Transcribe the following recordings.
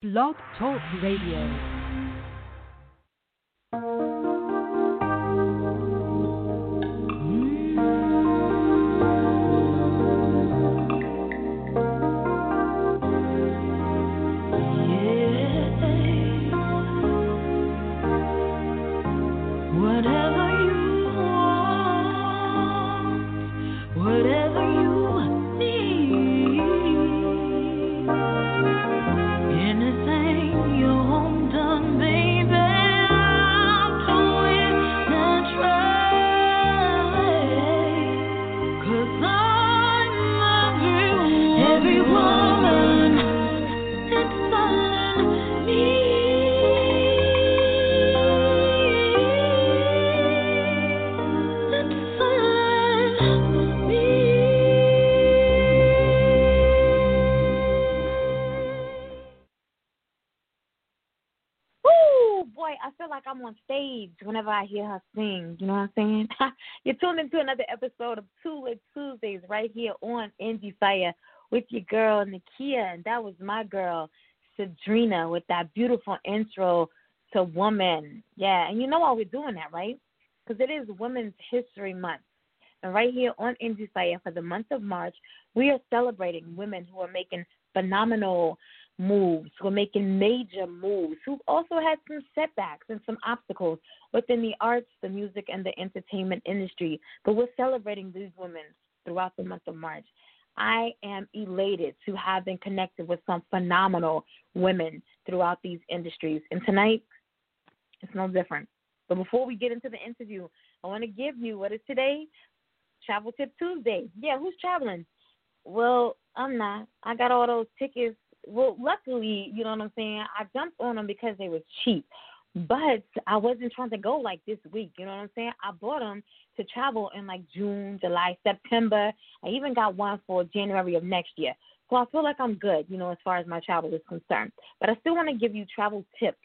Blog Talk Radio. Whenever I hear her sing. You know what I'm saying? You're tuned into another episode of Two Lit Tuesdays right here on Indie Fire with your girl Nakia, and that was my girl Sadrina with that beautiful intro to Woman. Yeah, and you know why we're doing that, right? Because it is Women's History Month. And right here on Indie Fire for the month of March, we are celebrating women who are making phenomenal moves, who are making major moves, who've also had some setbacks and some obstacles within the arts, the music, and the entertainment industry. But we're celebrating these women throughout the month of March. I am elated to have been connected with some phenomenal women throughout these industries. And tonight, it's no different. But before we get into the interview, I want to give you what is today? Travel Tip Tuesday. Yeah, who's traveling? Well, I'm not. I got all those tickets. Well, luckily, you know what I'm saying? I jumped on them because they were cheap. But I wasn't trying to go like this week. You know what I'm saying? I bought them to travel in like June, July, September. I even got one for January of next year. So I feel like I'm good, you know, as far as my travel is concerned. But I still want to give you travel tips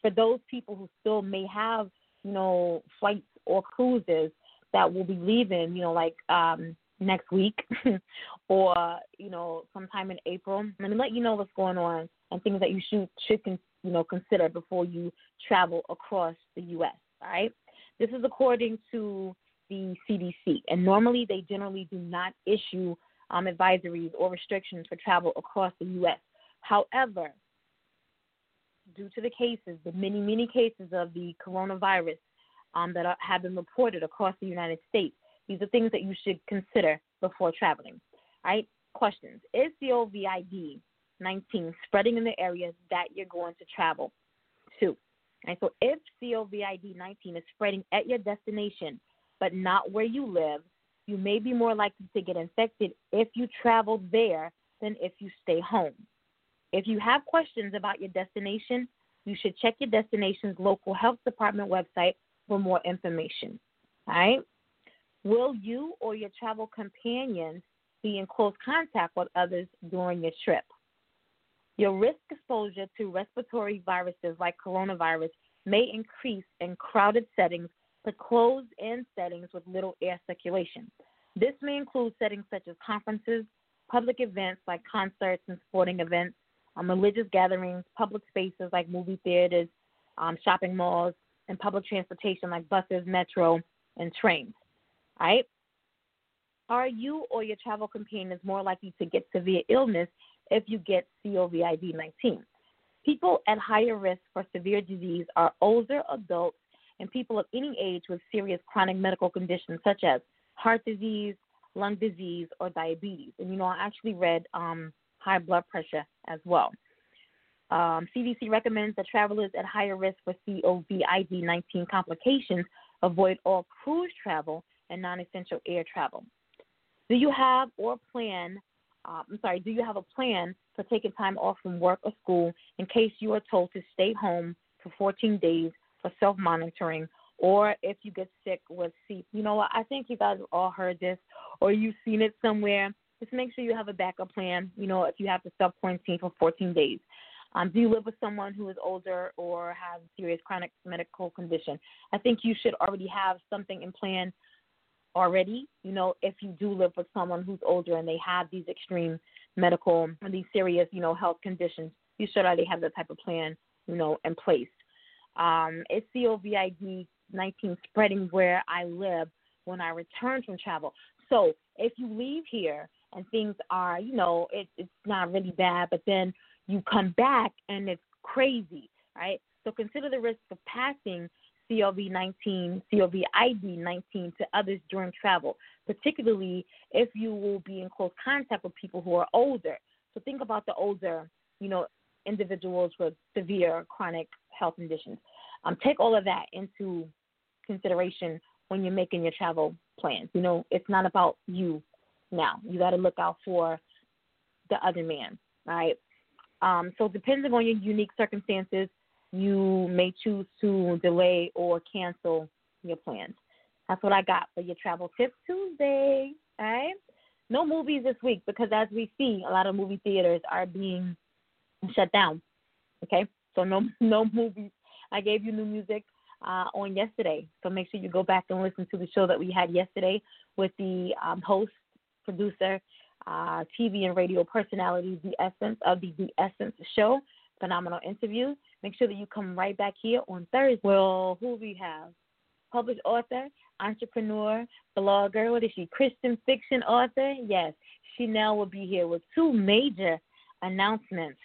for those people who still may have, you know, flights or cruises that will be leaving, you know, like um next week or, you know, sometime in April. Let me let you know what's going on and things that you should should you know consider before you travel across the US, all right? This is according to the CDC, and normally they generally do not issue um, advisories or restrictions for travel across the U.S. However, due to the cases, the many, many cases of the coronavirus um, that are, have been reported across the United States, these are things that you should consider before traveling. All right? Questions Is COVID 19 spreading in the areas that you're going to travel to? And so, if COVID 19 is spreading at your destination, but not where you live, you may be more likely to get infected if you travel there than if you stay home. If you have questions about your destination, you should check your destination's local health department website for more information. All right? Will you or your travel companions be in close contact with others during your trip? Your risk exposure to respiratory viruses like coronavirus may increase in crowded settings to closed in settings with little air circulation. This may include settings such as conferences, public events like concerts and sporting events, um, religious gatherings, public spaces like movie theaters, um, shopping malls, and public transportation like buses, metro, and trains. Right? Are you or your travel companions more likely to get severe illness if you get COVID 19? People at higher risk for severe disease are older adults and people of any age with serious chronic medical conditions such as heart disease, lung disease, or diabetes. And you know, I actually read um, high blood pressure as well. Um, CDC recommends that travelers at higher risk for COVID 19 complications avoid all cruise travel and non essential air travel. Do you have or plan? Uh, I'm sorry. Do you have a plan for taking time off from work or school in case you are told to stay home for 14 days for self monitoring, or if you get sick with C? You know what? I think you guys all heard this, or you've seen it somewhere. Just make sure you have a backup plan. You know, if you have to self quarantine for 14 days. Um, do you live with someone who is older or has a serious chronic medical condition? I think you should already have something in plan already. You know, if you do live with someone who's older and they have these extreme medical these serious, you know, health conditions, you that they have the type of plan, you know, in place. Um, it's COVID 19 spreading where I live when I return from travel. So if you leave here and things are, you know, it, it's not really bad, but then you come back and it's crazy, right? So consider the risk of passing COVID 19, COVID 19 to others during travel, particularly if you will be in close contact with people who are older. So think about the older, you know, individuals with severe chronic health conditions. Um, take all of that into consideration when you're making your travel plans. You know, it's not about you now. You got to look out for the other man, right? Um, so depending on your unique circumstances, you may choose to delay or cancel your plans. That's what I got for your travel tips Tuesday. All right. No movies this week because as we see, a lot of movie theaters are being shut down. Okay. So no no movies. I gave you new music uh, on yesterday. So make sure you go back and listen to the show that we had yesterday with the um, host, producer, uh, TV and radio personality, The Essence of the The Essence Show. Phenomenal interview. Make sure that you come right back here on Thursday. Well, who we have? Published author, entrepreneur, blogger. What is she? Christian fiction author. Yes, she now will be here with two major announcements.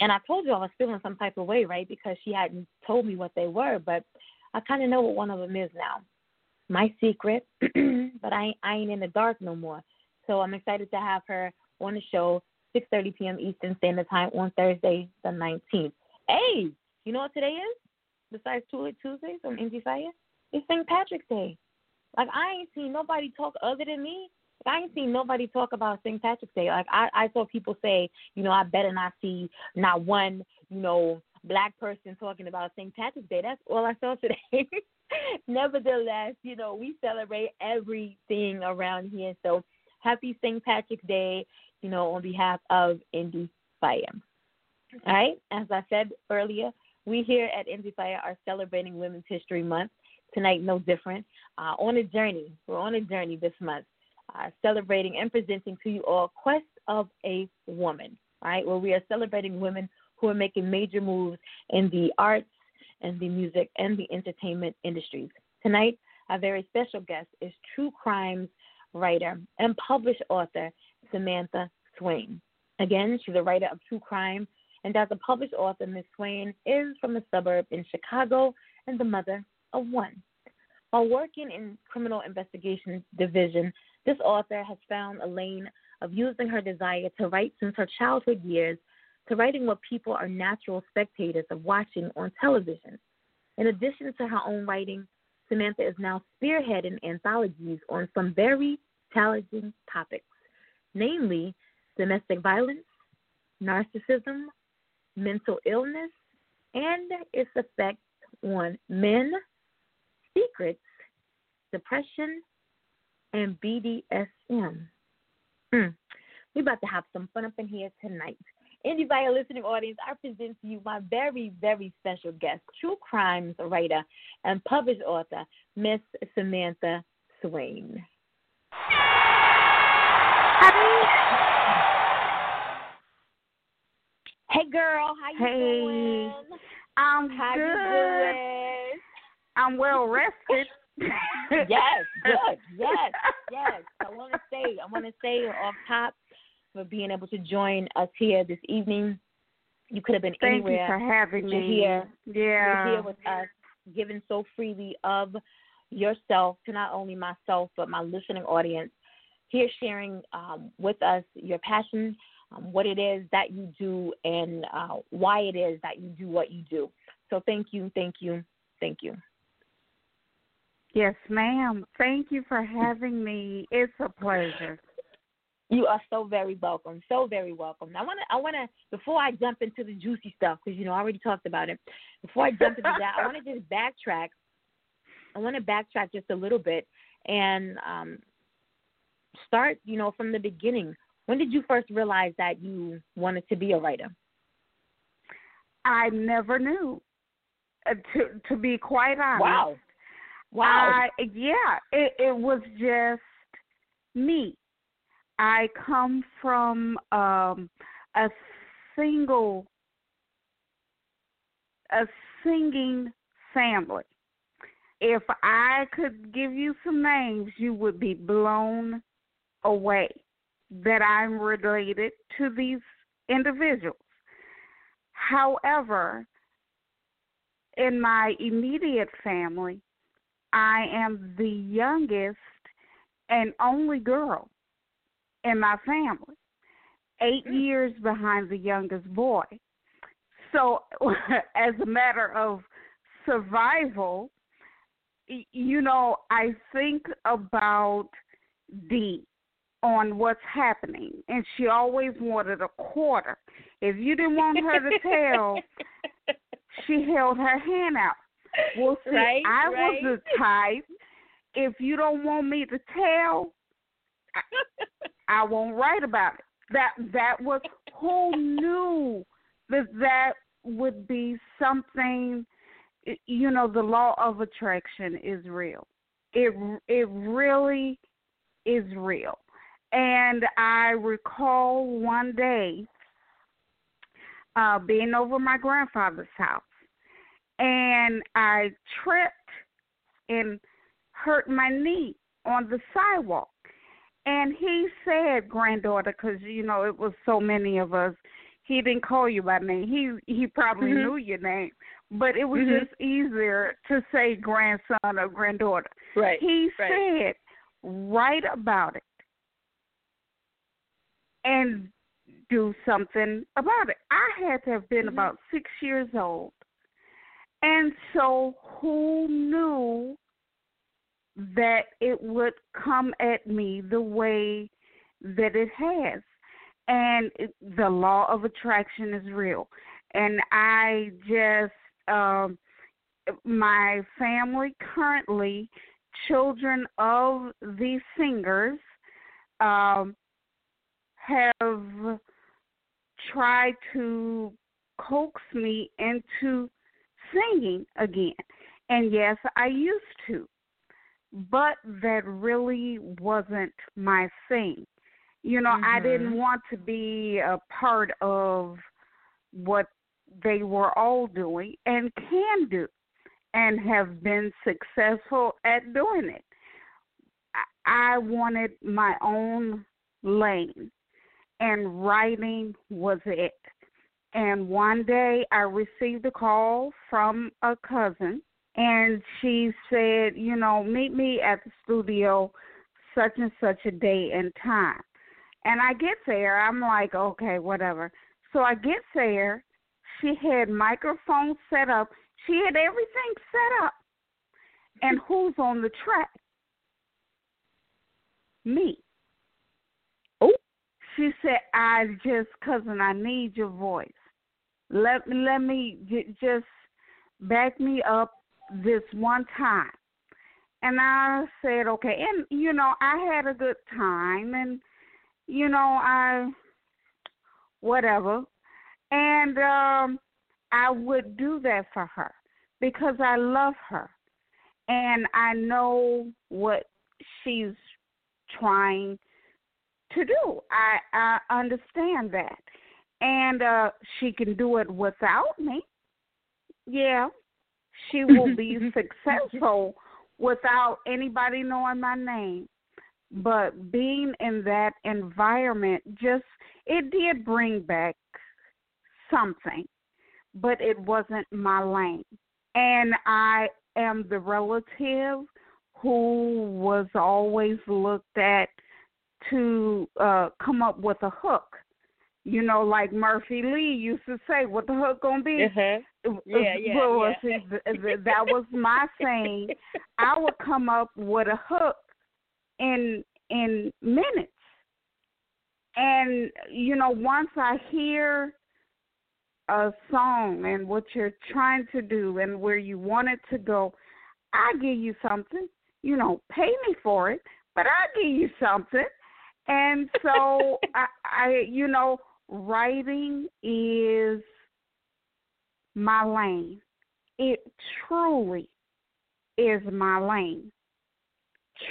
And I told you I was feeling some type of way, right? Because she hadn't told me what they were, but I kind of know what one of them is now. My secret, but I, I ain't in the dark no more. So I'm excited to have her on the show 6:30 p.m. Eastern Standard Time on Thursday, the 19th. Hey, you know what today is? Besides Two Tuesdays on Indie Fire, it's St. Patrick's Day. Like I ain't seen nobody talk other than me. Like, I ain't seen nobody talk about St. Patrick's Day. Like I, I saw people say, you know, I better not see not one, you know, black person talking about St. Patrick's Day. That's all I saw today. Nevertheless, you know, we celebrate everything around here. So happy St. Patrick's Day you know, on behalf of Indie Fire. All right, as I said earlier, we here at Indie Fire are celebrating Women's History Month. Tonight, no different. Uh, on a journey, we're on a journey this month, uh, celebrating and presenting to you all Quest of a Woman, right, where we are celebrating women who are making major moves in the arts and the music and the entertainment industries. Tonight, our very special guest is true crimes writer and published author Samantha Swain. Again, she's a writer of true crime, and as a published author, Ms. Swain is from a suburb in Chicago and the mother of one. While working in criminal investigations division, this author has found a lane of using her desire to write since her childhood years to writing what people are natural spectators of watching on television. In addition to her own writing, Samantha is now spearheading anthologies on some very challenging topics namely domestic violence, narcissism, mental illness, and its effect on men, secrets, depression, and BDSM. Hmm. We're about to have some fun up in here tonight. Anybody listening audience, I present to you my very, very special guest, true crimes writer and published author, Miss Samantha Swain. Hey girl, how you hey. doing? I'm how good. You doing? I'm well rested. yes, good. Yes, yes. I want to say, I want to say off top for being able to join us here this evening. You could have been Thank anywhere. you for having you're me. Here. Yeah. You're here with us, giving so freely of yourself to not only myself but my listening audience. Here, sharing um, with us your passion um, what it is that you do and uh, why it is that you do what you do. So thank you, thank you, thank you. Yes, ma'am. Thank you for having me. It's a pleasure. You are so very welcome. So very welcome. I want to. I want to. Before I jump into the juicy stuff, because you know I already talked about it. Before I jump into that, I want to just backtrack. I want to backtrack just a little bit and um, start, you know, from the beginning. When did you first realize that you wanted to be a writer? I never knew. Uh, to to be quite honest. Wow. Wow. I, yeah, it it was just me. I come from um a single a singing family. If I could give you some names, you would be blown away that I'm related to these individuals. However, in my immediate family, I am the youngest and only girl in my family, eight Mm. years behind the youngest boy. So, as a matter of survival, you know, I think about Dee on what's happening, and she always wanted a quarter. If you didn't want her to tell, she held her hand out. Well, see, Right, I right. was the type. If you don't want me to tell, I won't write about it. That that was who knew that that would be something. You know, the law of attraction is real. It it really is real. And I recall one day uh, being over my grandfather's house, and I tripped and hurt my knee on the sidewalk. And he said, granddaughter, because you know it was so many of us. He didn't call you by name. He he probably Mhm. knew your name, but it was Mhm. just easier to say grandson or granddaughter. right. He right. said, write about it and do something about it. I had to have been Mhm. about six years old. And so, who knew that it would come at me the way that it has? And it, the law of attraction is real. And I just, um, my family currently, children of these singers, um, have tried to coax me into singing again. And yes, I used to, but that really wasn't my thing. You know, I Mhm. didn't want to be a part of what they were all doing and can do and have been successful at doing it. I- I wanted my own lane, and writing was it. And one day I received a call from a cousin, and she said, You know, meet me at the studio such and such a day and time. And I get there, I'm like, Okay, whatever. So I get there, she had microphones set up, she had everything set up. And who's on the track? Me. She said, "I just, cousin, I need your voice. Let me let me j- just back me up this one time." And I said, "Okay." And you know, I had a good time, and you know, I whatever, and um, I would do that for her because I love her, and I know what she's trying to do. I I understand that. And uh she can do it without me. Yeah. She will be successful without anybody knowing my name. But being in that environment just it did bring back something, but it wasn't my lane. And I am the relative who was always looked at to uh come up with a hook. You know, like Murphy Lee used to say, "What the hook gonna be?" Uh-huh. Yeah, yeah, well, yeah. see, th- th- that was my saying. I would come up with a hook in in minutes, and you know, once I hear a song and what you're trying to do and where you want it to go, I give you something. You know, pay me for it, but I give you something. And so I, I, you know, writing is my lane. It truly is my lane.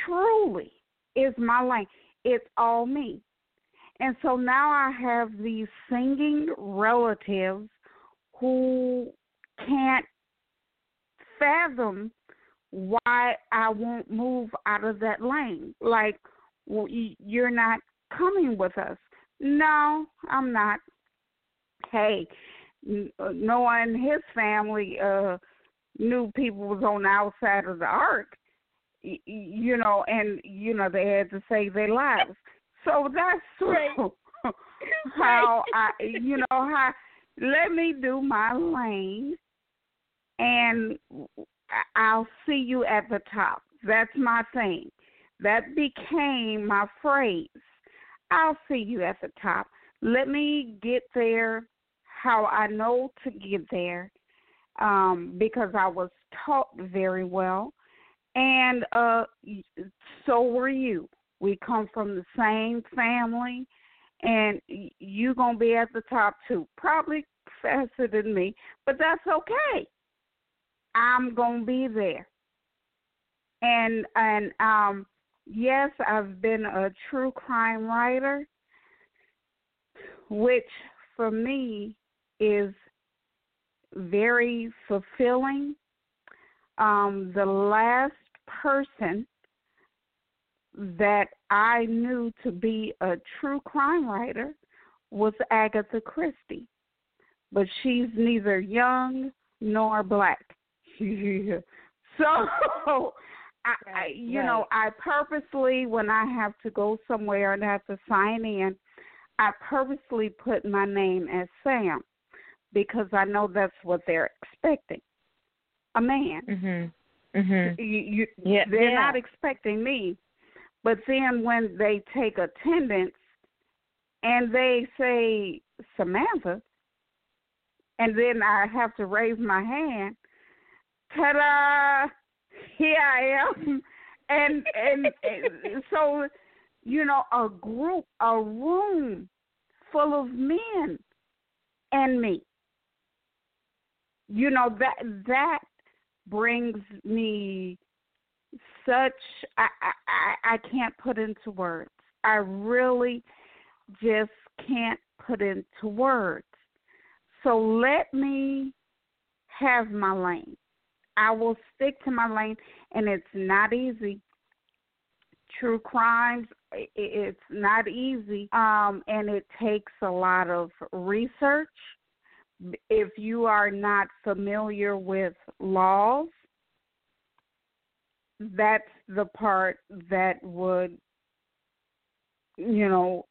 Truly is my lane. It's all me. And so now I have these singing relatives who can't fathom why I won't move out of that lane. Like, you're not coming with us. No, I'm not. Hey, uh, no one in his family uh knew people was on the outside of the ark, you know, and you know they had to save their lives. So that's right. how I, you know, how let me do my lane, and I'll see you at the top. That's my thing. That became my phrase. I'll see you at the top. Let me get there how I know to get there um, because I was taught very well. And uh, so were you. We come from the same family, and you're going to be at the top too. Probably faster than me, but that's okay. I'm going to be there. And and um yes, I've been a true crime writer, which for me is very fulfilling. Um, the last person that I knew to be a true crime writer was Agatha Christie, but she's neither young nor black. so I, I you right. know, I purposely when I have to go somewhere and have to sign in, I purposely put my name as Sam because I know that's what they're expecting. A man. Mhm. Mhm. You, you yeah, they're yeah. not expecting me. But then when they take attendance and they say Samantha and then I have to raise my hand, ta da here I am, and, and so you know a group, a room full of men, and me. You know that that brings me such I I I can't put into words. I really just can't put into words. So let me have my lane. I will stick to my lane, and it's not easy. True crimes, it's not easy, um, and it takes a lot of research. If you are not familiar with laws, that's the part that would, you know,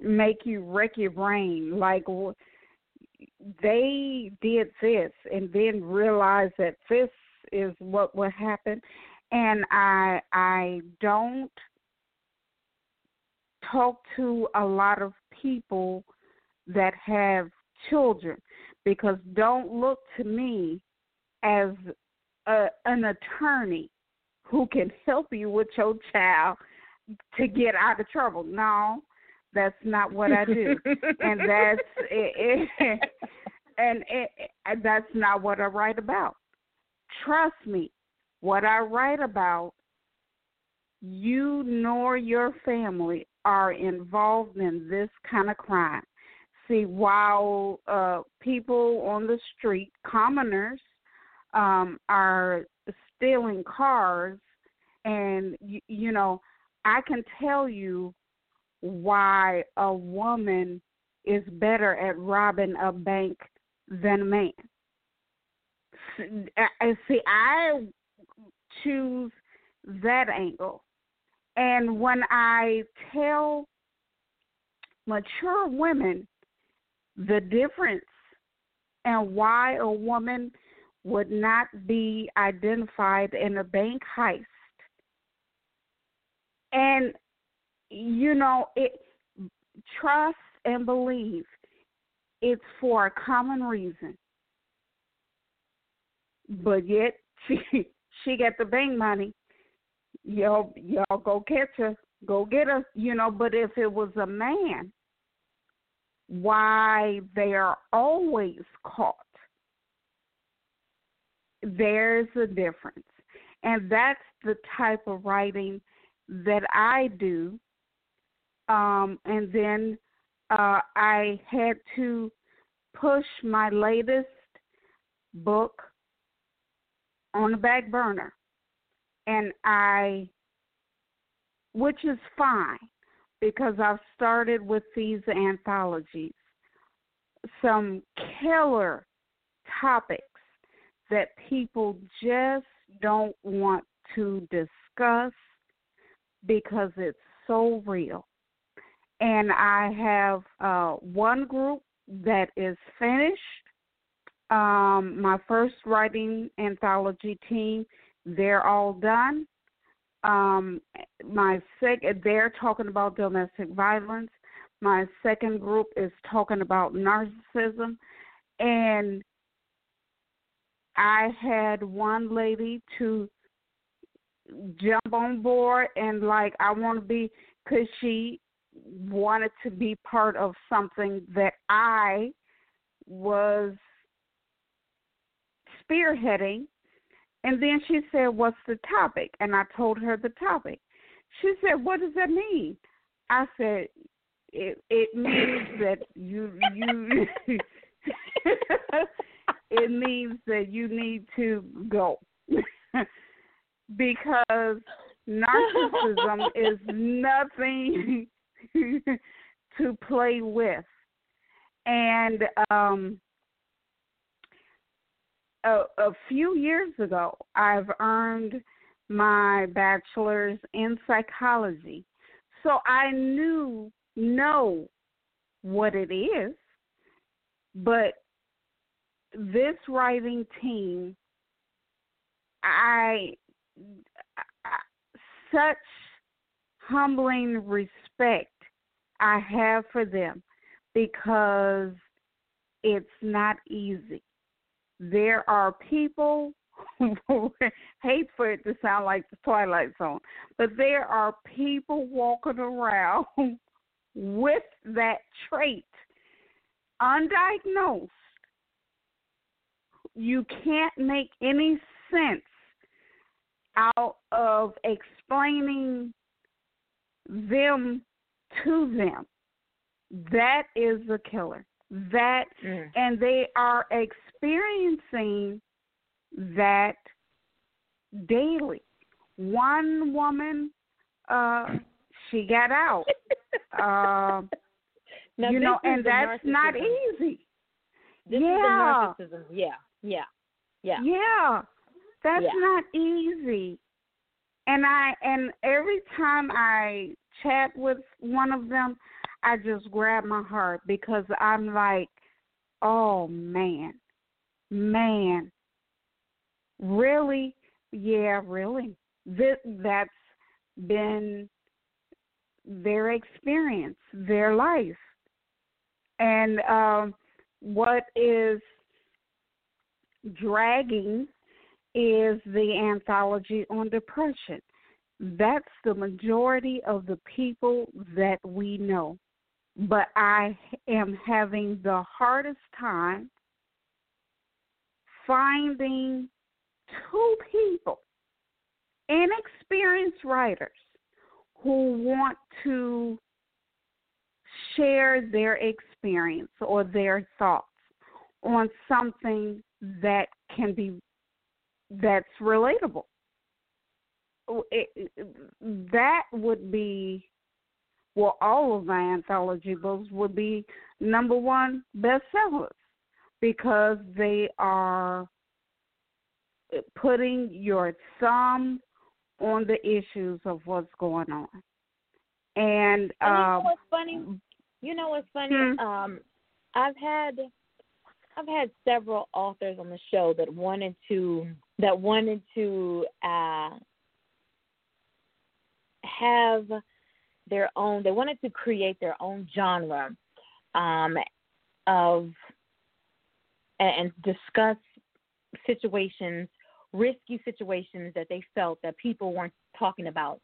make you wreck your brain. Like, they did this and then realized that this is what would happen and i i don't talk to a lot of people that have children because don't look to me as a, an attorney who can help you with your child to get out of trouble. No, that's not what I do, and that's it, it, and it, that's not what I write about. Trust me, what I write about, you nor your family are involved in this kind of crime. See, while uh, people on the street, commoners, um, are stealing cars, and you, you know, I can tell you why a woman is better at robbing a bank than a man. Uh, see, I choose that angle. And when I tell mature women the difference and why a woman would not be identified in a bank heist, and you know, it trust and believe it's for a common reason. But yet she she got the bank money. Y'all y'all go catch her, go get her, you know, but if it was a man, why they are always caught. There's a difference. And that's the type of writing that I do um, and then uh, I had to push my latest book on the back burner, and I, which is fine because I've started with these anthologies, some killer topics that people just don't want to discuss because it's so real. And I have uh, one group that is finished. Um, my first writing anthology team, they're all done. Um, my sec, they're talking about domestic violence. My second group is talking about narcissism, and I had one lady to jump on board and like I want to be because she wanted to be part of something that I was spearheading. And then she said, What's the topic? And I told her the topic. She said, What does that mean? I said, It it means that you you it means that you need to go. because narcissism is nothing to play with. And um, a, a few years ago, I've earned my bachelor's in psychology. So I knew, know what it is, but this writing team, I such humbling respect I have for them because it's not easy. There are people hate for it to sound like the Twilight Zone, but there are people walking around with that trait undiagnosed. You can't make any sense out of explaining them to them. That is the killer. That Mm. and they are experiencing that daily. One woman, uh, she got out. uh, Now, you know, and that's not easy. This yeah. is the narcissism. Yeah, yeah, yeah. Yeah, that's Yeah. not easy. And I and every time I chat with one of them, I just grab my heart because I'm like, oh man, man, really? Yeah, really. This that's been their experience, their life, and um, what is dragging is the anthology on depression. That's the majority of the people that we know. But I am having the hardest time finding two people, inexperienced writers, who want to share their experience or their thoughts on something that can be that's relatable. It, it, that would be well, all of my anthology books would be number one bestsellers because they are putting your thumb on the issues of what's going on. And, And you know um, what's funny? You know what's funny? Hmm. Um, I've had I've had several authors on the show that wanted to that wanted to uh, have their own. They wanted to create their own genre um, of and, discuss situations, risky situations that they felt that people weren't talking about.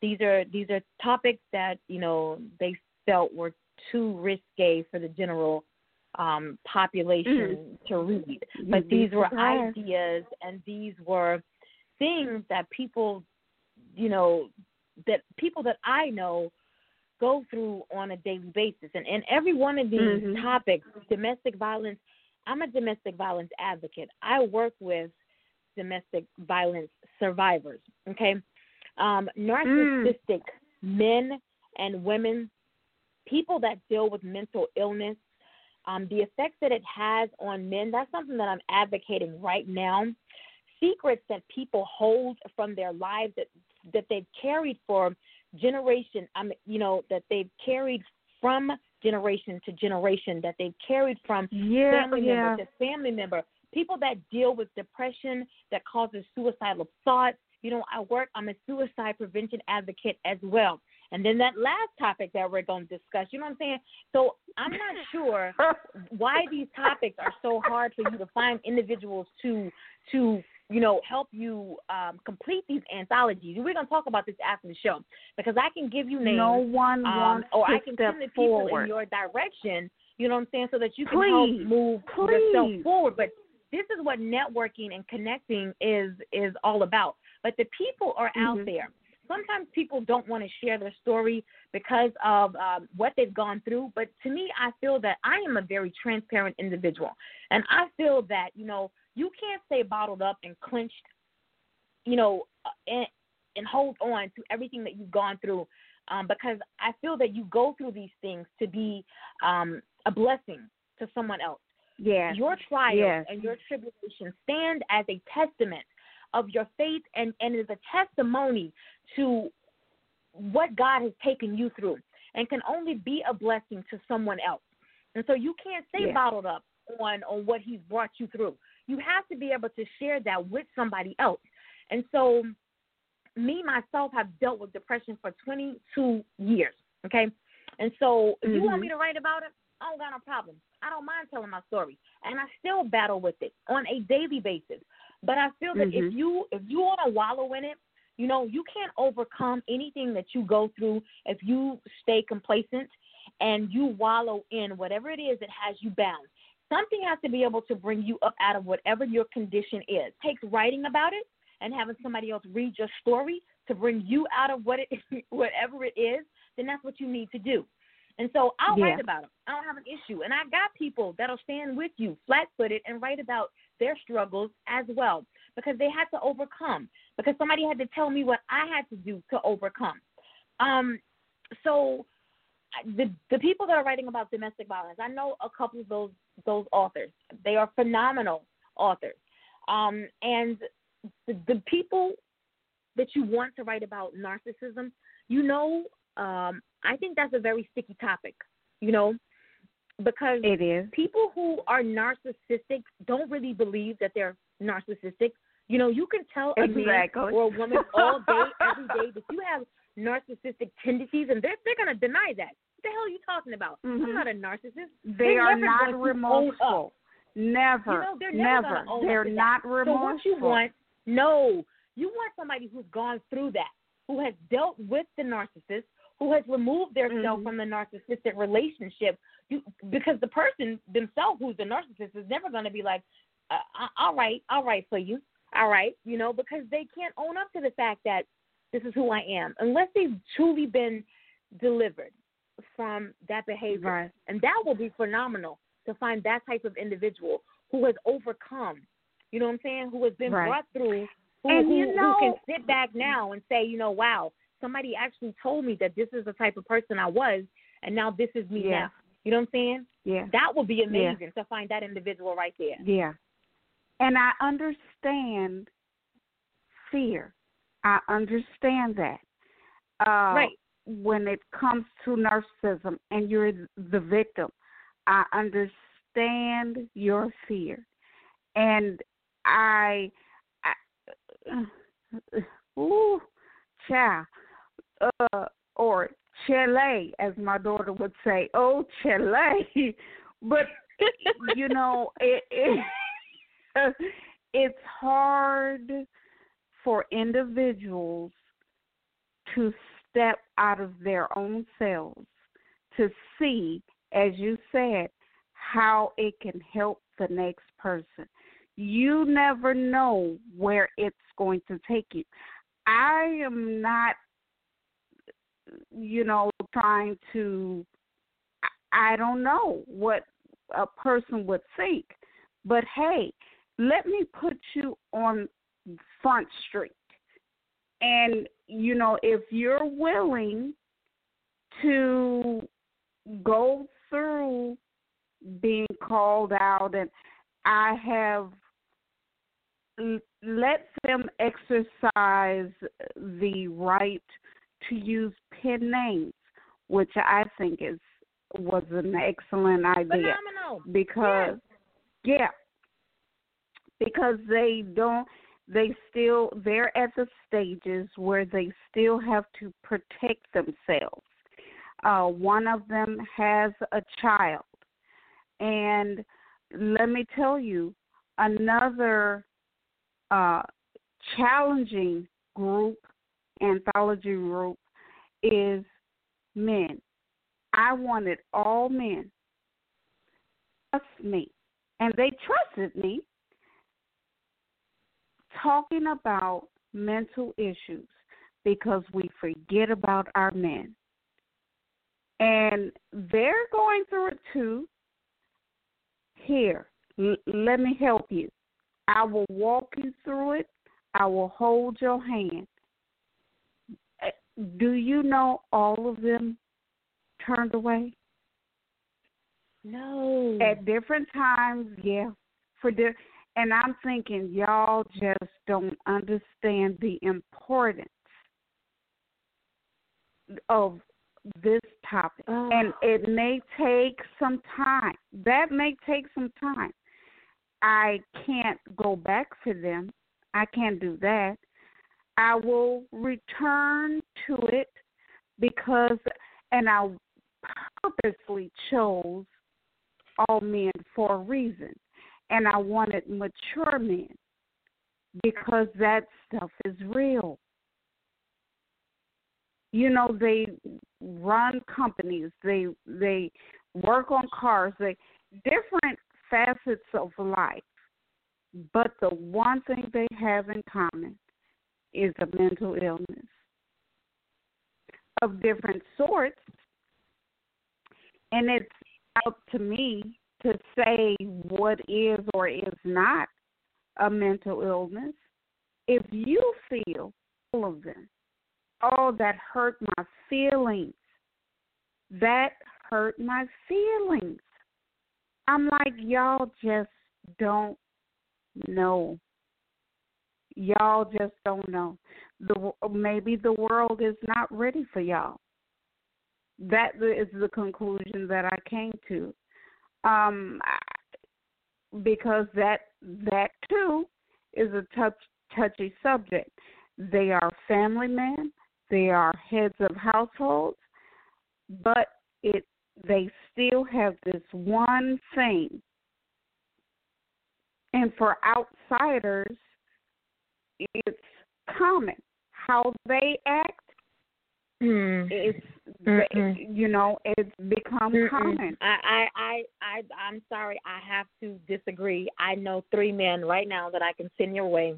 These are these are topics that you know they felt were too risque for the general um, population to read. But these were ideas and these were things that people, you know, that people that I know go through on a daily basis. And in every one of these Mhm. topics, domestic violence, I'm a domestic violence advocate. I work with domestic violence survivors. Okay, um, narcissistic men and women, people that deal with mental illness, um, the effects that it has on men. That's something that I'm advocating right now. Secrets that people hold from their lives that that they've carried for generation. I mean, you know, that they've carried from generation to generation. That they've carried from Yeah, family yeah. member to family member. People that deal with depression that causes suicidal thoughts. You know, I work. I'm a suicide prevention advocate as well. And then that last topic that we're going to discuss. You know what I'm saying? So I'm not sure why these topics are so hard for you to find individuals to to you know help you um, complete these anthologies. We're going to talk about this after the show because I can give you names. no one um, wants or to I can send the people forward. in your direction. You know what I'm saying, so that you can Please, help move yourself forward. But this is what networking and connecting is is all about. But the people are out Mhm. there. Sometimes people don't want to share their story because of um, what they've gone through. But to me, I feel that I am a very transparent individual, and I feel that you know you can't stay bottled up and clenched, you know, uh, and and hold on to everything that you've gone through um, because I feel that you go through these things to be um, a blessing to someone else. Yes. Your trials Yes. and your tribulations stand as a testament of your faith and, and is a testimony to what God has taken you through and can only be a blessing to someone else. And so you can't stay Yeah. bottled up on, on what he's brought you through. You have to be able to share that with somebody else. And so me myself have dealt with depression for 22 years. Okay, and so if you want Mhm. me to write about it, I don't got no problem. I don't mind telling my story, and I still battle with it on a daily basis. But I feel that if Mhm. you if you want to wallow in it, you know you can't overcome anything that you go through if you stay complacent and you wallow in whatever it is that has you bound. Something has to be able to bring you up out of whatever your condition is. takes writing about it and having somebody else read your story to bring you out of what it whatever it is, then that's what you need to do. And so I'll Yeah. write about them. I don't have an issue. And I got people that'll stand with you flat footed and write about their struggles as well because they had to overcome, because somebody had to tell me what I had to do to overcome. Um, so the the people that are writing about domestic violence, I know a couple of those those authors. They are phenomenal authors. Um, and the, the people that you want to write about narcissism, you know, um, I think that's a very sticky topic, you know, because It is. people who are narcissistic don't really believe that they're narcissistic. You know, you can tell a man or a woman all day, every day that you have narcissistic tendencies, and they're they're gonna deny that. What the hell are you talking about? I'm Mhm. not a narcissist. They They're not going to own up. remorseful. Never. You know, never, never. gonna own up They're not that. remorseful. So what you want? No, you want somebody who's gone through that, who has dealt with the narcissist, who has removed themselves Mhm. from the narcissistic relationship. You, because the person themselves, who's the narcissist, is never going to be like, uh, uh, "All right, all right for you, all right," you know, because they can't own up to the fact that this is who I am, unless they've truly been delivered from that behavior. Right. And that will be phenomenal to find that type of individual who has overcome, you know what I'm saying, who has been Right. brought through, who, And who, you who know- can sit back now and say, you know, wow, somebody actually told me that this is the type of person I was, and now this is me Yeah. now. You know what I'm saying? Yeah. That would be amazing to find that individual right there. Yeah. And I understand fear. I understand that. Uh, Right. When it comes to narcissism and you're the victim, I understand your fear. And I, I ooh, child, uh, or Chile, as my daughter would say. Oh, Chile. But you know, it, it it's hard for individuals to step out of their own selves to see, as you said, how it can help the next person. You never know where it's going to take you. I am not you know, trying to I don't know what a person would think. But hey, let me put you on Front Street. And, you know, if you're willing to go through being called out, and I have let them exercise the right to use pen names, which I think is was an excellent idea Phenomenal. because yeah because they don't they still they're at the stages where they still have to protect themselves. Uh one of them has a child. And let me tell you another uh challenging group anthology group is men. I wanted all men trust me, and they trusted me talking about mental issues because we forget about our men. And they're going through it too. Here, l- let me help you. I will walk you through it. I will hold your hand. Eh, Do you know all of them turned away? No. At different times, yeah. For di- and I'm thinking y'all just don't understand the importance of this topic. Oh. And it may take some time. That may take some time. I can't go back for them. I can't do that. I will return to it because, and I purposely chose all men for a reason. And I wanted mature men because that stuff is real. You know, they run companies, they they work on cars, they different facets of life. But the one thing they have in common is a mental illness of different sorts. And it's up to me to say what is or is not a mental illness. If you feel all of them, oh, that hurt my feelings, that hurt my feelings. I'm like, y'all just don't know. Y'all just don't know. The maybe the world is not ready for y'all. That is the conclusion that I came to. Um, because that that too is a touch, touchy subject. They are family men. They are heads of households, but it they still have this one thing. And for outsiders, it's common how they act. Mm. It's Mm-mm. you know it's become Mm-mm. common. I, I, I, I, I'm sorry. I have to disagree. I know three men right now that I can send your way.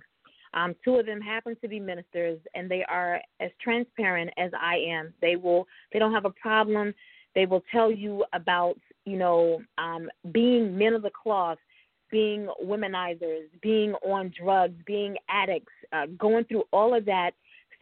Um, two of them happen to be ministers, and they are as transparent as I am. They will. They don't have a problem. They will tell you about, you know, um, being men of the cloth, being womanizers, being on drugs, being addicts, uh, going through all of that,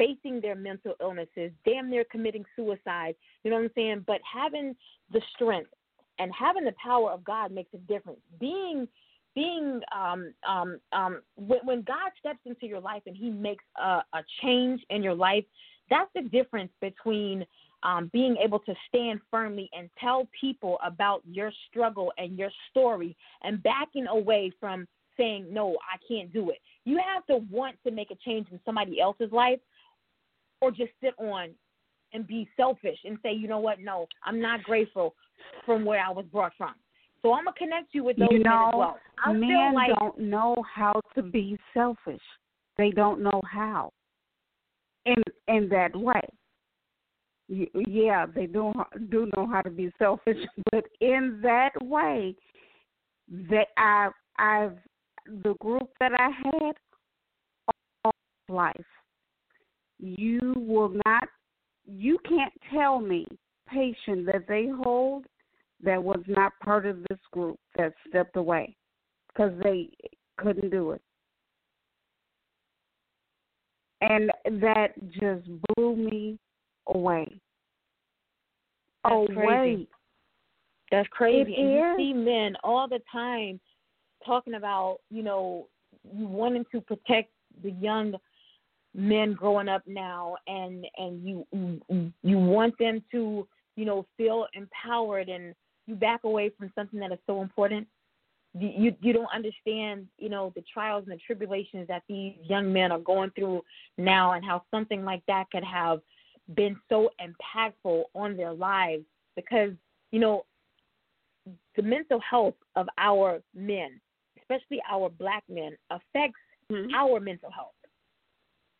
facing their mental illnesses, damn near committing suicide. You know what I'm saying? But having the strength and having the power of God makes a difference. Being being um um um when, when God steps into your life and he makes a, a change in your life, that's the difference between um, being able to stand firmly and tell people about your struggle and your story and backing away from saying, No, I can't do it. You have to want to make a change in somebody else's life or just sit on and be selfish and say, You know what? No, I'm not grateful from where I was brought from. So I'm gonna connect you with those you men as well. I men like don't know how to be selfish. They don't know how. In in that way. Yeah, they do do know how to be selfish, but in that way, that I I've the group that I had all life, you will not you can't tell me patient that they hold that was not part of this group that stepped away because they couldn't do it. And that just blew me away. That's away. crazy. That's crazy. It and you see men all the time talking about, you know, you wanting to protect the young men growing up now and and you you- want them to, you know, feel empowered and you back away from something that is so important. You you, don't understand, you know, the trials and the tribulations that these young men are going through now and how something like that could have been so impactful on their lives because, you know, the mental health of our men, especially our black men, affects Mhm. our mental health.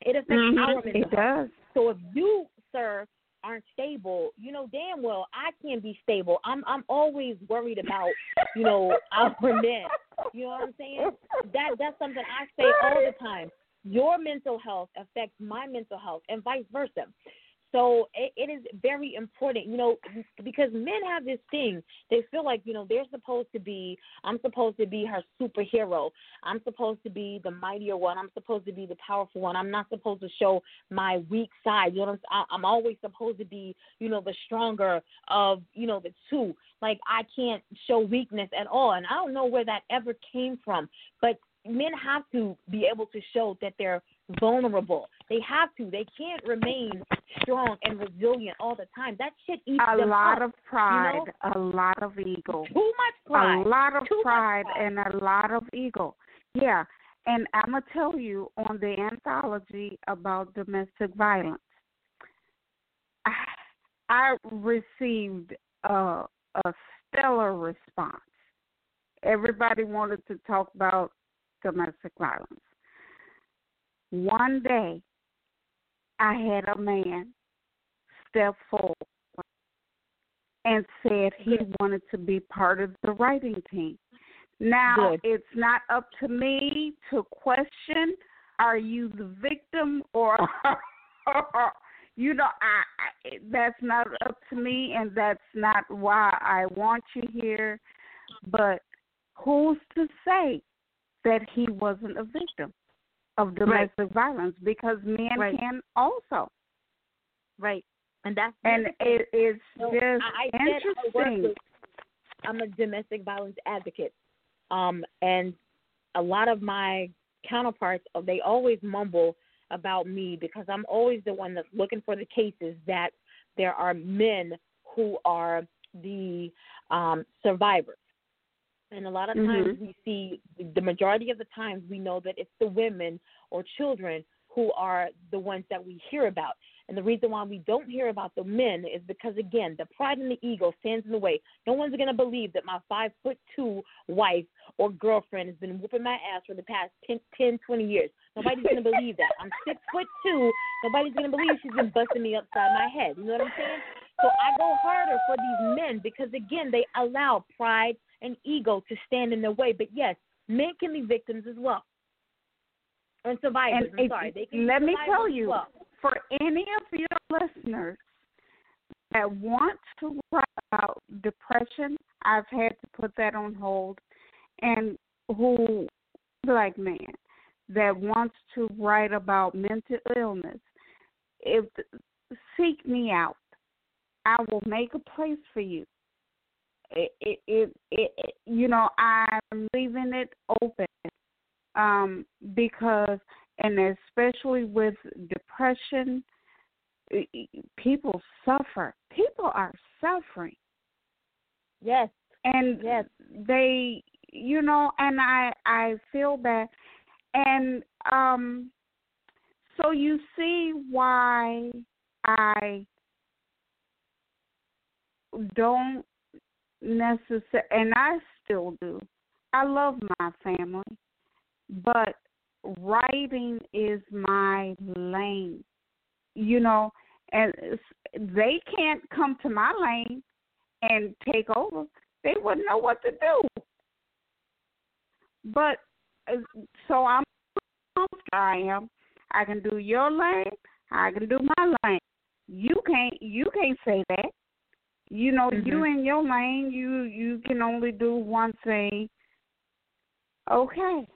It affects Mhm. our mental It health. does. So if you, sir, aren't stable, you know damn well I can't be stable. I'm I'm always worried about, you know, our men. You know what I'm saying? That that's something I say all the time. Your mental health affects my mental health and vice versa. So it, it is very important, you know, because men have this thing. They feel like, you know, they're supposed to be, I'm supposed to be her superhero. I'm supposed to be the mightier one. I'm supposed to be the powerful one. I'm not supposed to show my weak side. You know, I'm, I'm always supposed to be, you know, the stronger of, you know, the two. Like I can't show weakness at all. And I don't know where that ever came from. But men have to be able to show that they're vulnerable. They have to. They can't remain strong and resilient all the time. That shit eats A them lot up. of pride, a lot of ego. Too much pride. A lot of pride pride. and a lot of ego. Yeah. And I'm going to tell you on the anthology about domestic violence, I, I received a, a stellar response. Everybody wanted to talk about domestic violence. One day, I had a man step forward and said he wanted to be part of the writing team. Now, Good. it's not up to me to question are you the victim or you know I, I that's not up to me and that's not why I want you here but who's to say that he wasn't a victim of domestic violence because men Right. can also Right. And that's and it's So, just I, I said I work interesting with, I'm a domestic violence advocate, um, and a lot of my counterparts, uh, they always mumble about me because I'm always the one that's looking for the cases that there are men who are the um, survivors. And a lot of times Mhm. we see the majority of the times we know that it's the women or children who are the ones that we hear about. And the reason why we don't hear about the men is because again, the pride and the ego stands in the way. No one's gonna believe that my five foot two wife or girlfriend has been whooping my ass for the past 10, 10 20 years. Nobody's gonna believe that. I'm six foot two. Nobody's gonna believe she's been busting me upside my head. You know what I'm saying? So I go harder for these men because again, they allow pride and ego to stand in their way. But yes, men can be victims as well. And survivors. and I'm sorry. They can let me tell you well. for any of your listeners that want to write about depression, I've had to put that on hold, and who black man that wants to write about mental illness, if seek me out, I will make a place for you. It, it, it, you know, I'm leaving it open um, because, and especially with depression, people suffer. People are suffering, Yes. and Yes. they, you know, and I, I feel bad, and um, so you see why I don't necessarily, and I still do. I love my family, but writing is my lane. You know, and they can't come to my lane and take over. They wouldn't know what to do. But uh, so I'm I am. I can do your lane. I can do my lane. you can't you can't say that. You know, Mhm. you in your lane, you you can only do one thing. Okay,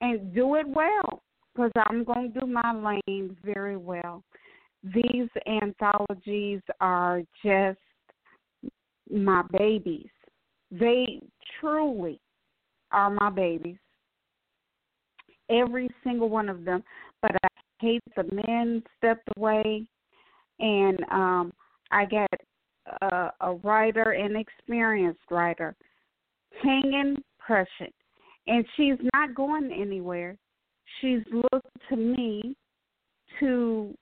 and do it well because I'm going to do my lane very well. These anthologies are just my babies. They truly are my babies. Every single one of them. But I hate the men stepped away, and um, I got a, a writer, an experienced writer, hanging Prussian, and she's not going anywhere. She's looked to me to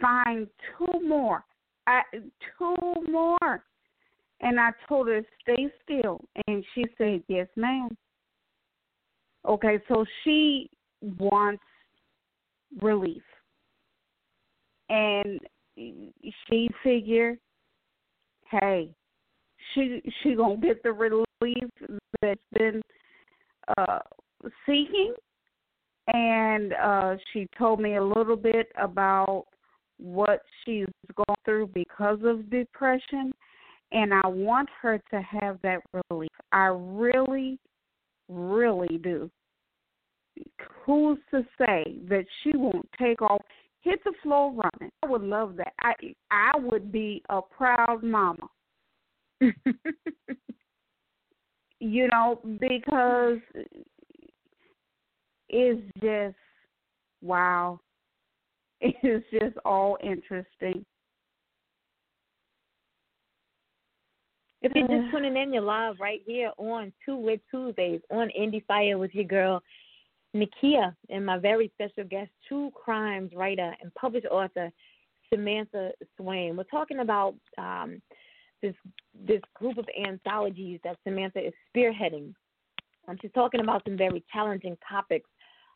find two more, I, two more, and I told her stay still, and she said yes, ma'am. Okay, so she wants relief. And she figured, hey, she she gonna get the relief that's been uh seeking and uh she told me a little bit about what she's going through because of depression and I want her to have that relief. I really really do. Who's to say that she won't take off, hit the floor running? I would love that. I I would be a proud mama. you know, because it's just wow. It's just all interesting. If you're just tuning in, you're live right here on Two Lit Tuesdays on Indie Fire with your girl Nakia and my very special guest, true crimes writer and published author Samantha Swain. We're talking about um, this this group of anthologies that Samantha is spearheading. Um, she's talking about some very challenging topics: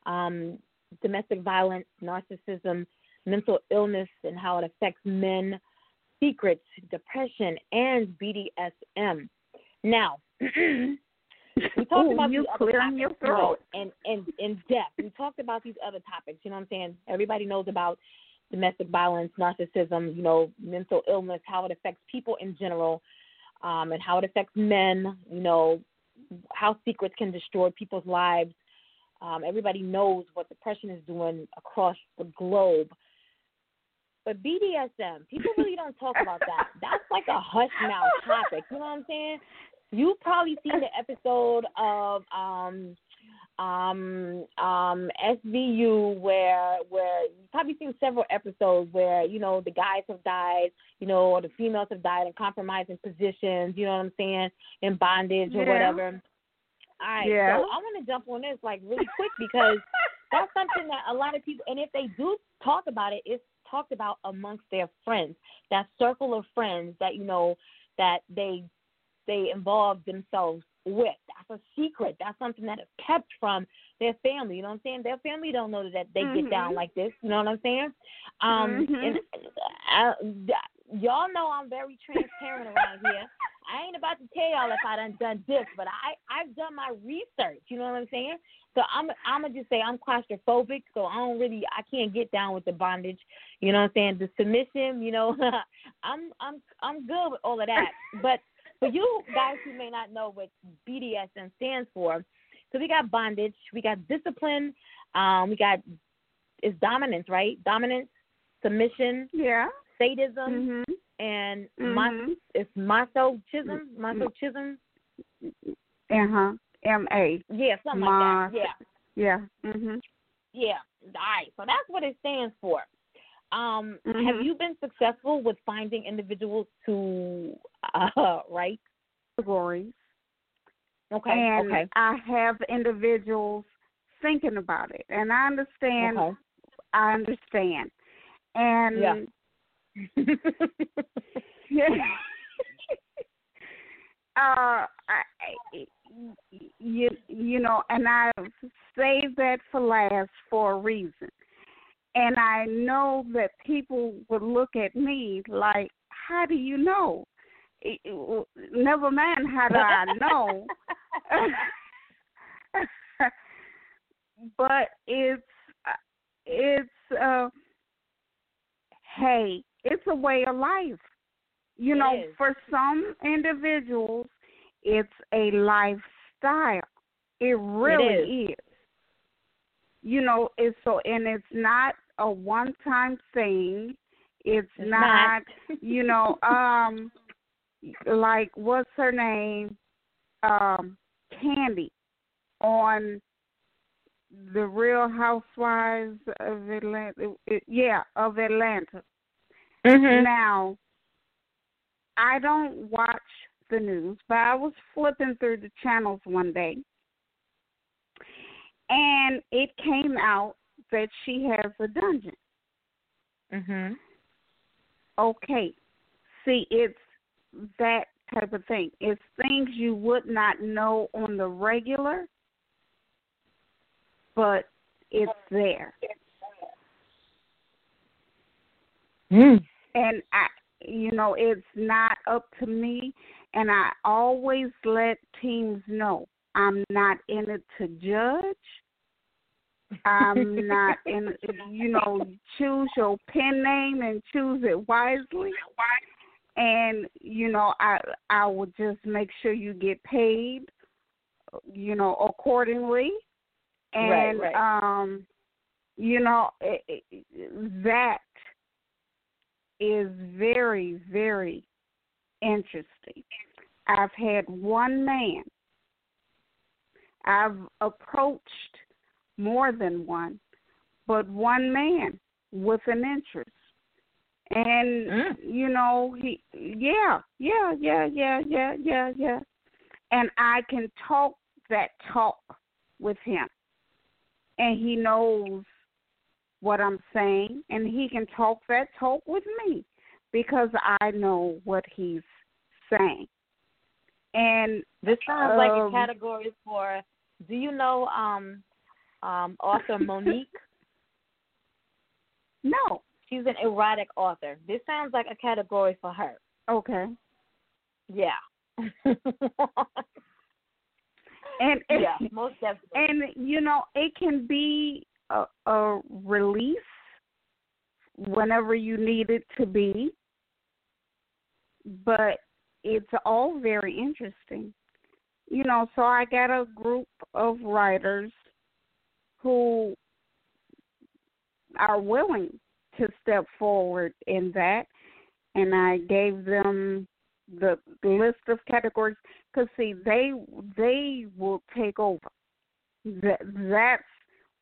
um, domestic violence, narcissism, mental illness, and how it affects men secrets, depression, and BDSM. Now, we talked Ooh, about you these other clearing topics, your you throat. and and in depth. We talked about these other topics. You know what I'm saying? Everybody knows about domestic violence, narcissism, you know, mental illness, how it affects people in general, um, and how it affects men. You know, how secrets can destroy people's lives. Um, everybody knows what depression is doing across the globe. But BDSM, people really don't talk about that. That's like a hush mouth topic. You know what I'm saying? You probably seen the episode of um um um SVU where where you probably seen several episodes where you know the guys have died, you know, or the females have died in compromising positions. You know what I'm saying? In bondage or Yeah. whatever. All right, Yeah. so I want to jump on this like really quick because that's something that a lot of people, and if they do talk about it, it's talked about amongst their friends, that circle of friends that you know that they they involve themselves with. That's a secret. That's something that is kept from their family. You know what I'm saying? Their family don't know that they get down Mhm. like this. You know what I'm saying? Um, Mhm. and uh, y'all know I'm very transparent around here. I ain't about to tell y'all if I done done this, but I I've done my research. You know what I'm saying? So I'm I'm gonna just say I'm claustrophobic, so I don't really I can't get down with the bondage. You know what I'm saying? The submission, you know, I'm I'm I'm good with all of that. But for you guys who may not know what BDSM stands for, so we got bondage, we got discipline, um, we got is dominance, right? Dominance, submission, Yeah. sadism, Mhm. and mas- Mhm. it's masochism, masochism. Uh huh. M A. Yeah, something Mas- like that. Yeah. Yeah. Mhm. Yeah. All right. So that's what it stands for. Um, Have Mhm. you been successful with finding individuals to uh, write? stories? Okay. and okay. I have individuals thinking about it, and I understand. Okay. I understand, and Yeah. uh, I, I- you you know, and I saved that for last for a reason. And I know that people would look at me like, "How do you know?" It- it- Never mind, how do I know? but it's it's uh hey it's a way of life. You It know, is. for some individuals, it's a lifestyle. It really is. You know, it's so, and it's not a one-time thing. It's, It's not, not. you know, um, like what's her name, um, Kandi, on the Real Housewives of Atlanta. Yeah, of Atlanta. Mhm. Now, I don't watch the news, but I was flipping through the channels one day, and it came out that she has a dungeon. Mhm. Okay, see, it's that type of thing. It's things you would not know on the regular, but it's there. Mm. and I, you know, it's not up to me. And I always let teams know I'm not in it to judge. I'm not in, you know, choose your pen name and choose it wisely. And you know, I I would just make sure you get paid, you know, accordingly. And Right, um, you know, it, it, that is very, very interesting. I've had one man, I've approached more than one, but one man with an interest. And, Mm. you know, he, yeah, yeah, yeah, yeah, yeah, yeah, yeah. And I can talk that talk with him. And he knows what I'm saying, and he can talk that talk with me because I know what he's saying. And This sounds like a Um, category for. Do you know um, um, author Monique? no, She's an erotic author. This sounds like a category for her. okay. Yeah. And yeah, most definitely. and you know, it can be a, a release whenever you need it to be, but it's all very interesting. You know, so I got a group of writers who are willing to step forward in that, and I gave them the list of categories because see they they will take over. That that's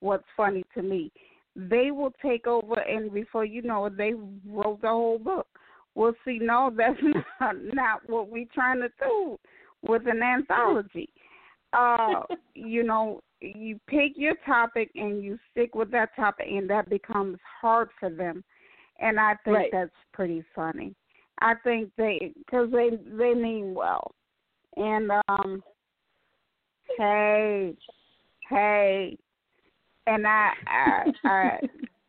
what's funny to me. They will take over and before you know it they wrote the whole book. Well see no that's not not what we're trying to do with an anthology. Uh you know you pick your topic and you stick with that topic and that becomes hard for them. And i think Right. that's pretty funny. I think they because they they mean well. And um hey hey. And i i i,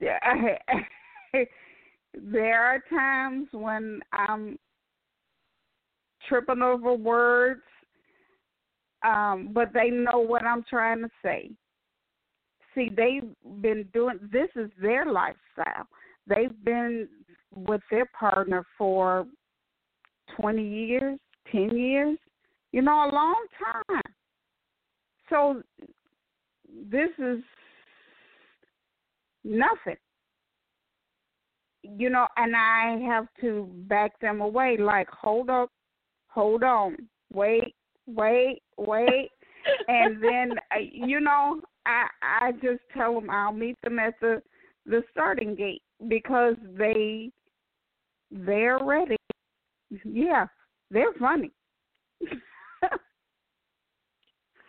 I there are times when i'm tripping over words um but they know what i'm trying to say. See they've been doing this is their lifestyle. They've been with their partner for 20 years 10 years you know a long time. So this is nothing. You know and i have to back them away like hold up hold on wait wait wait and then uh, you know i i just tell them i'll meet them at the the starting gate because they they're ready yeah they're funny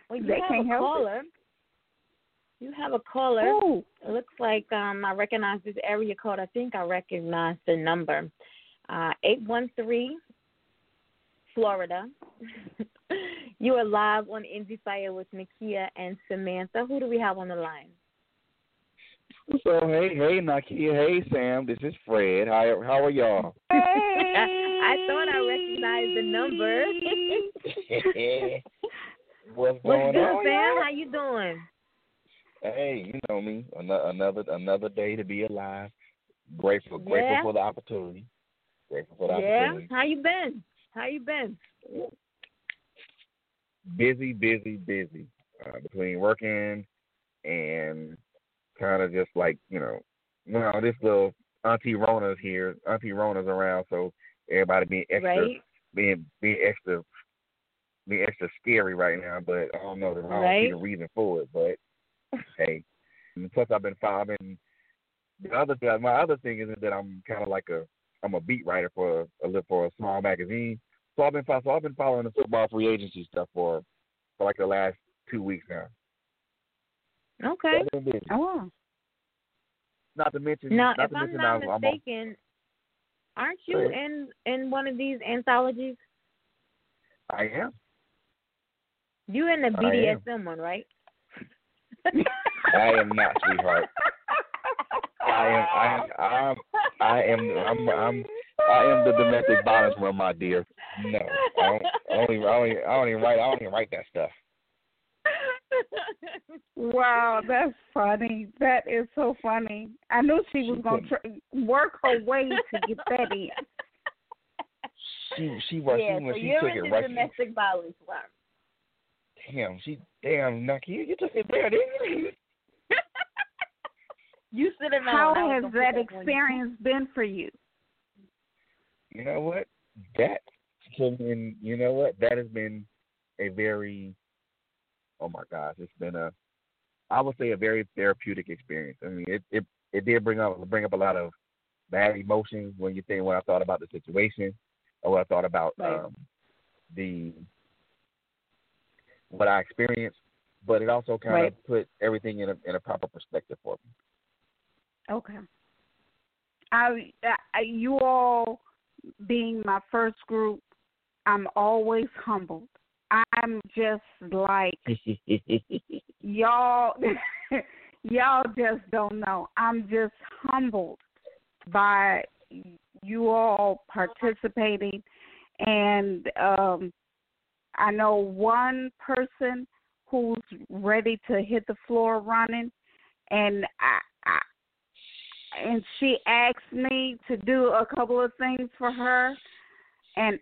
well, you they have can't a help it. caller. You have a caller. Ooh, It looks like um, I recognize this area code. I think I recognize the number. Uh, 813 Florida. you are live on Indie Fire with Nakia and Samantha. Who do we have on the line? So hey, hey, Nakia, hey Sam, this is Fred. How how are y'all? Hey. I thought I recognized the number. What's What's going good, on? Sam? y'all? How you doing? Hey, you know me. Another another day to be alive. Grateful, Yeah. grateful for the opportunity. Grateful for the Yeah. opportunity. How you been? How you been? Busy, busy, busy. Uh, between working and kind of just like you know, well, this little Auntie Rona's here. Auntie Rona's around, so everybody being extra, Right. being being extra, being extra scary right now. But I don't know. I don't Right. see the reason for it. But hey, and plus I've been following. The other my other thing is that I'm kind of like a I'm a beat writer for a li- for a small magazine. So I've been so I've been following the football free agency stuff for for like the last two weeks now. Okay. So I've been busy. Oh, Not to mention, Now, not if to I'm mention, not I'm, I'm mistaken, aren't you in in one of these anthologies? I am. You in the. BDSM one, right? I am not, sweetheart. I am. I am. I'm. I am. I'm. I'm. I am the domestic violence one, my dear. No, I don't. I don't even. I don't even, I don't even write. I don't even write that stuff. wow, that's funny. That is so funny. I knew she was She gonna tr- work her way to get that in. She. She was. yeah, she, so she you're took in it the right. domestic violence one. Damn. She. Damn. Nakia, you, you took it there, didn't you? You should have known. How has that that on you. experience been for you? You know what? That. has been. You know what? That has been a very. Oh my gosh! It's been a. I would say a very therapeutic experience. I mean, it it it did bring up bring up a lot of bad emotions when you think when I thought about the situation or what I thought about Right. um, the what I experienced, but it also kind Right. of put everything in a in a proper perspective for me. Okay. I, I you all being my first group, I'm always humbled. I'm just like y'all y'all just don't know. I'm just humbled by you all participating and um I know one person who's ready to hit the floor running and I, I and she asked me to do a couple of things for her and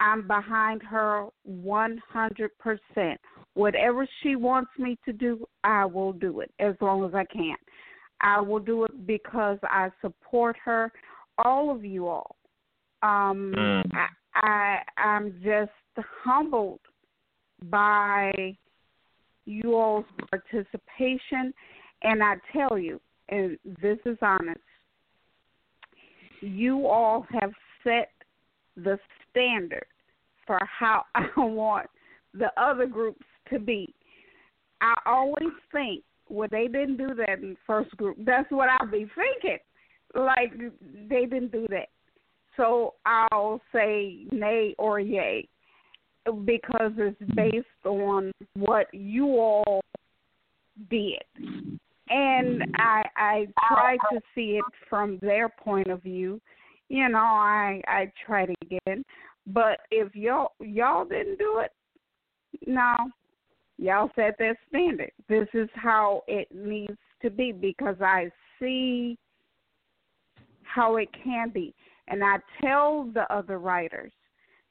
I'm behind her 100%. Whatever she wants me to do, I will do it as long as I can. I will do it because I support her, all of you all. Um, Mm. I, I I'm just humbled by you all's participation, and I tell you, and this is honest, you all have set the standard for how I want the other groups to be. I always think, well, they didn't do that in first group. That's what I'll be thinking. Like, they didn't do that. So I'll say nay or yay because it's based on what you all did. And I I try to see it from their point of view. You know, I I try to get in. But if y'all y'all didn't do it, no. Y'all set that standard. This is how it needs to be because I see how it can be. And I tell the other writers,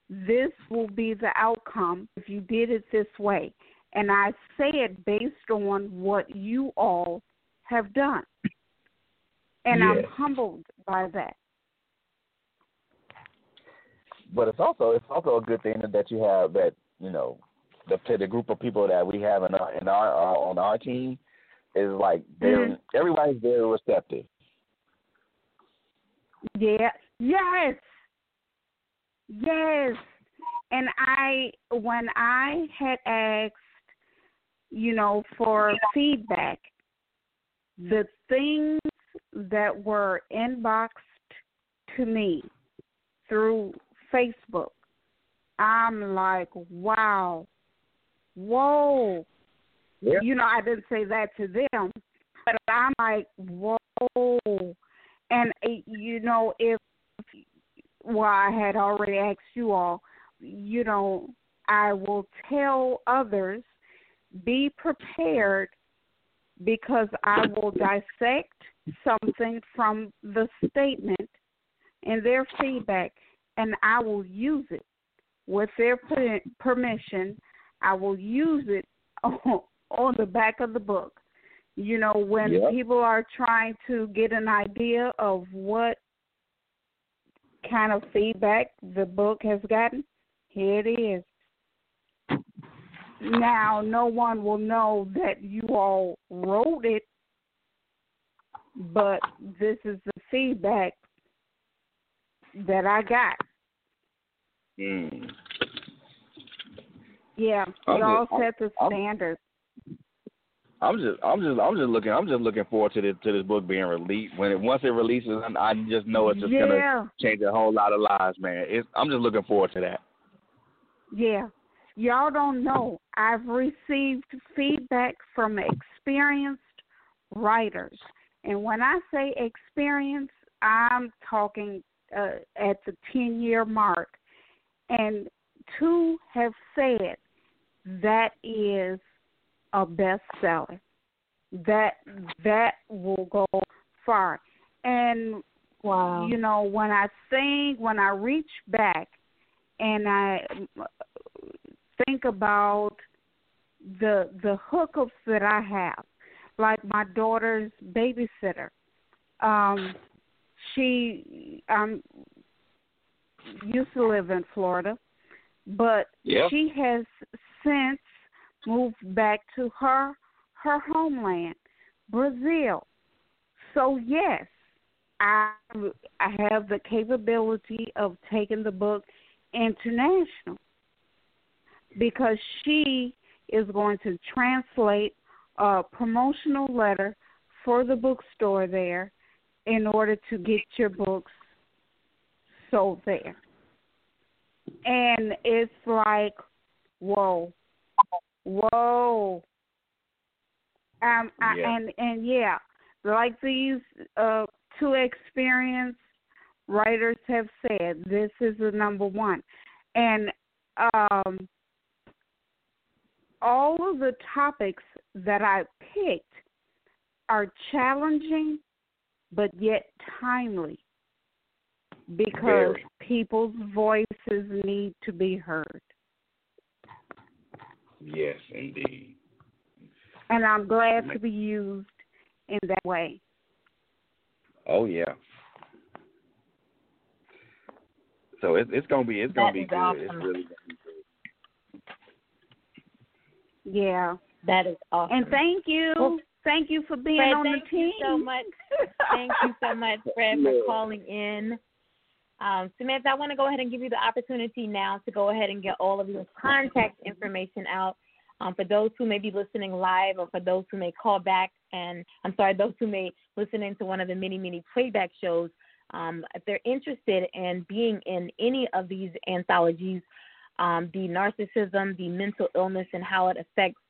this will be the outcome if you did it this way. And I say it based on what you all have done. And I'm humbled by that. but it's also it's also a good thing that you have that you know the the group of people that we have in our in our, our on our team is like they're Mhm. everybody's very receptive. Yeah. Yes. Yes. And I when I had asked, you know, for feedback, the things that were inboxed to me through Facebook, I'm like, wow. Whoa. Yeah. You know, I didn't say that to them, but I'm like, whoa. And uh, you know, if well, I had already asked you all, you know, I will tell others, be prepared because I will dissect something from the statement and their feedback and I will use it with their permission. I will use it on, on the back of the book. You know, when Yep. people are trying to get an idea of what kind of feedback the book has gotten, here it is. Now, no one will know that you all wrote it, but this is the feedback that I got. Mm. Yeah, I'm y'all just- set the I'm- standard. I'm just, I'm just, I'm just looking, I'm just looking forward to this, to this book being released. When it once it releases, I just know it's just gonna change a whole lot of lives, man. It's, I'm just looking forward to that. yeah. Y'all don't know. I've received feedback from experienced writers. And when I say experience, I'm talking uh, at the 10 year mark. And two have said that is a bestseller. That that will go far. And Wow. you know when i think when i reach back and i think about the the hookups that i have. Like my daughter's babysitter. Um she um used to live in florida but Yep. she has since moved back to her her homeland brazil. So yes I I have the capability of taking the book international because she is going to translate a promotional letter for the bookstore there in order to get your books sold there. And it's like, whoa, whoa. Um, I, and and yeah, like these uh, two experienced writers have said, this is the number one, and um, all of the topics that I picked are challenging, but yet timely, because Very. people's voices need to be heard. Yes, indeed. And I'm glad to be used in that way. Oh yeah. So it's it's gonna be it's gonna That be good. awesome. It's really gonna be good. Yeah. That is awesome. And thank you. Well, thank you for being Fred, on thank the team. you so much. Thank you so much, Fred, for calling in. Um, Samantha, I want to go ahead and give you the opportunity now to go ahead and get all of your contact information out um, for those who may be listening live or for those who may call back. And I'm sorry, those who may listen into one of the many, many playback shows. Um, if they're interested in being in any of these anthologies, um, the narcissism, the mental illness, and how it affects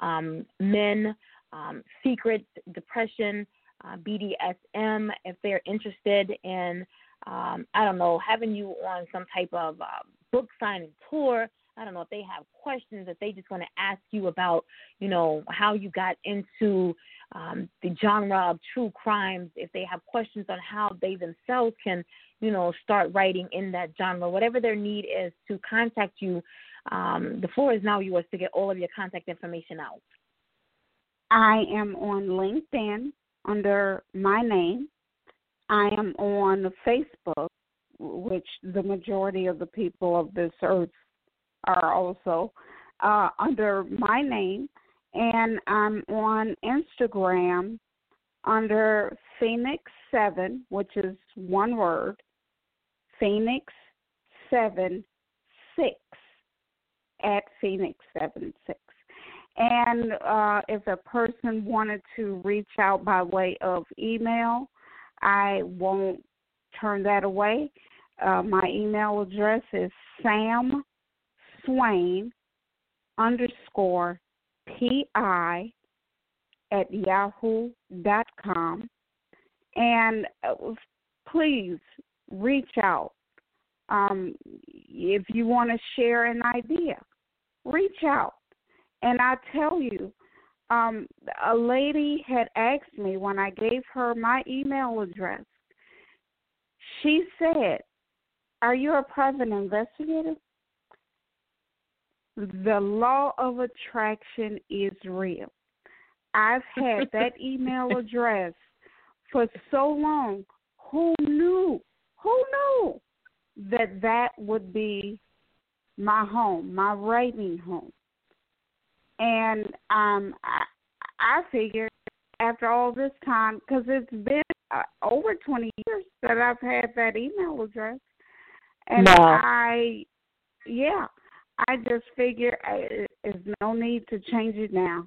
um, men, um, secret depression, uh, BDSM, if they're interested in, um, I don't know, having you on some type of uh, book signing tour. I don't know if they have questions that they just want to ask you about, you know, how you got into um, the genre of true crimes. If they have questions on how they themselves can, you know, start writing in that genre, whatever their need is to contact you, um, the floor is now yours to get all of your contact information out. I am on LinkedIn under my name. I am on Facebook, which the majority of the people of this earth are also uh, under my name. And I'm on Instagram under Phoenix7, which is one word, Phoenix seven six at Phoenix seven six. And uh, if a person wanted to reach out by way of email, I won't turn that away. Uh, my email address is Sam Swain underscore pi at yahoo dot com. And uh, please reach out. Um, if you want to share an idea, reach out. And I tell you, um a lady had asked me when I gave her my email address. She said, "Are you a private investigator?" The law of attraction is real. I've had that email address for so long. Who knew? Who knew that that would be my home, my writing home? And um, I, I figured after all this time, because it's been uh, over 20 years that I've had that email address, and Wow. I, yeah, I just figure I, there's no need to change it now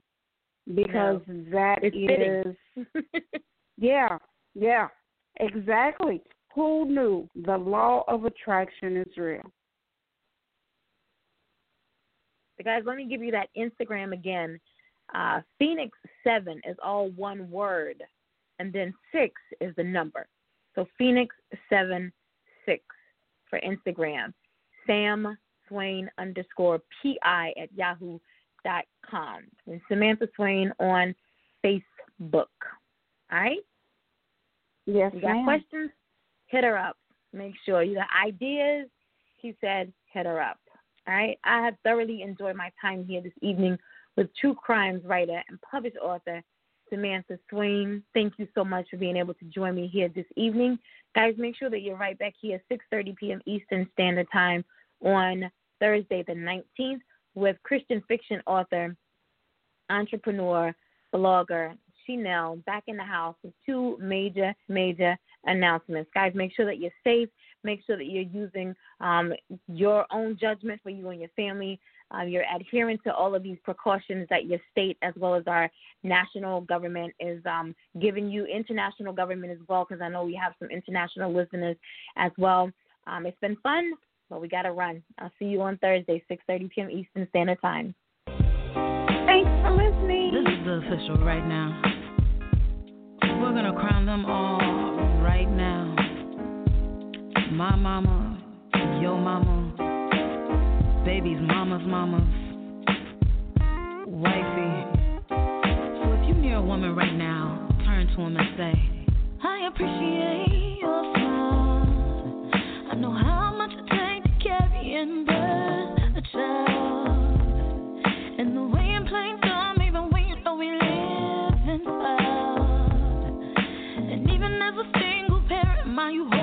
because that It's is, yeah, yeah, exactly. Who knew the law of attraction is real? So guys, let me give you that Instagram again. Uh, Phoenix Seven is all one word, and then six is the number. So Phoenix Seven Six for Instagram. Sam Swain underscore pi at yahoo dot com and Samantha Swain on Facebook. All right. Yes, You got ma'am. questions? Hit her up. Make sure you got ideas. He said, hit her up. All right. I have thoroughly enjoyed my time here this evening with true crimes writer and published author Samantha Swain. Thank you so much for being able to join me here this evening. Guys, make sure that you're right back here 6:30 p.m. Eastern Standard Time on Thursday the 19th with Christian fiction author, entrepreneur, blogger Chanel back in the house with two major, major announcements. Guys, make sure that you're safe. Make sure that you're using um, your own judgment for you and your family. Uh, you're adhering to all of these precautions that your state as well as our national government is um, giving you, international government as well, because I know we have some international listeners as well. Um, it's been fun, but we got to run. I'll see you on Thursday, 6.30 p.m. Eastern Standard Time. Thanks for listening. This is the official right now. We're gonna crown them all right now. My mama, your mama, baby's mama's mama's wifey. So if you near a woman right now, turn to him and say, I appreciate your smile. I know how much it takes to carry and birth a child. And the mind you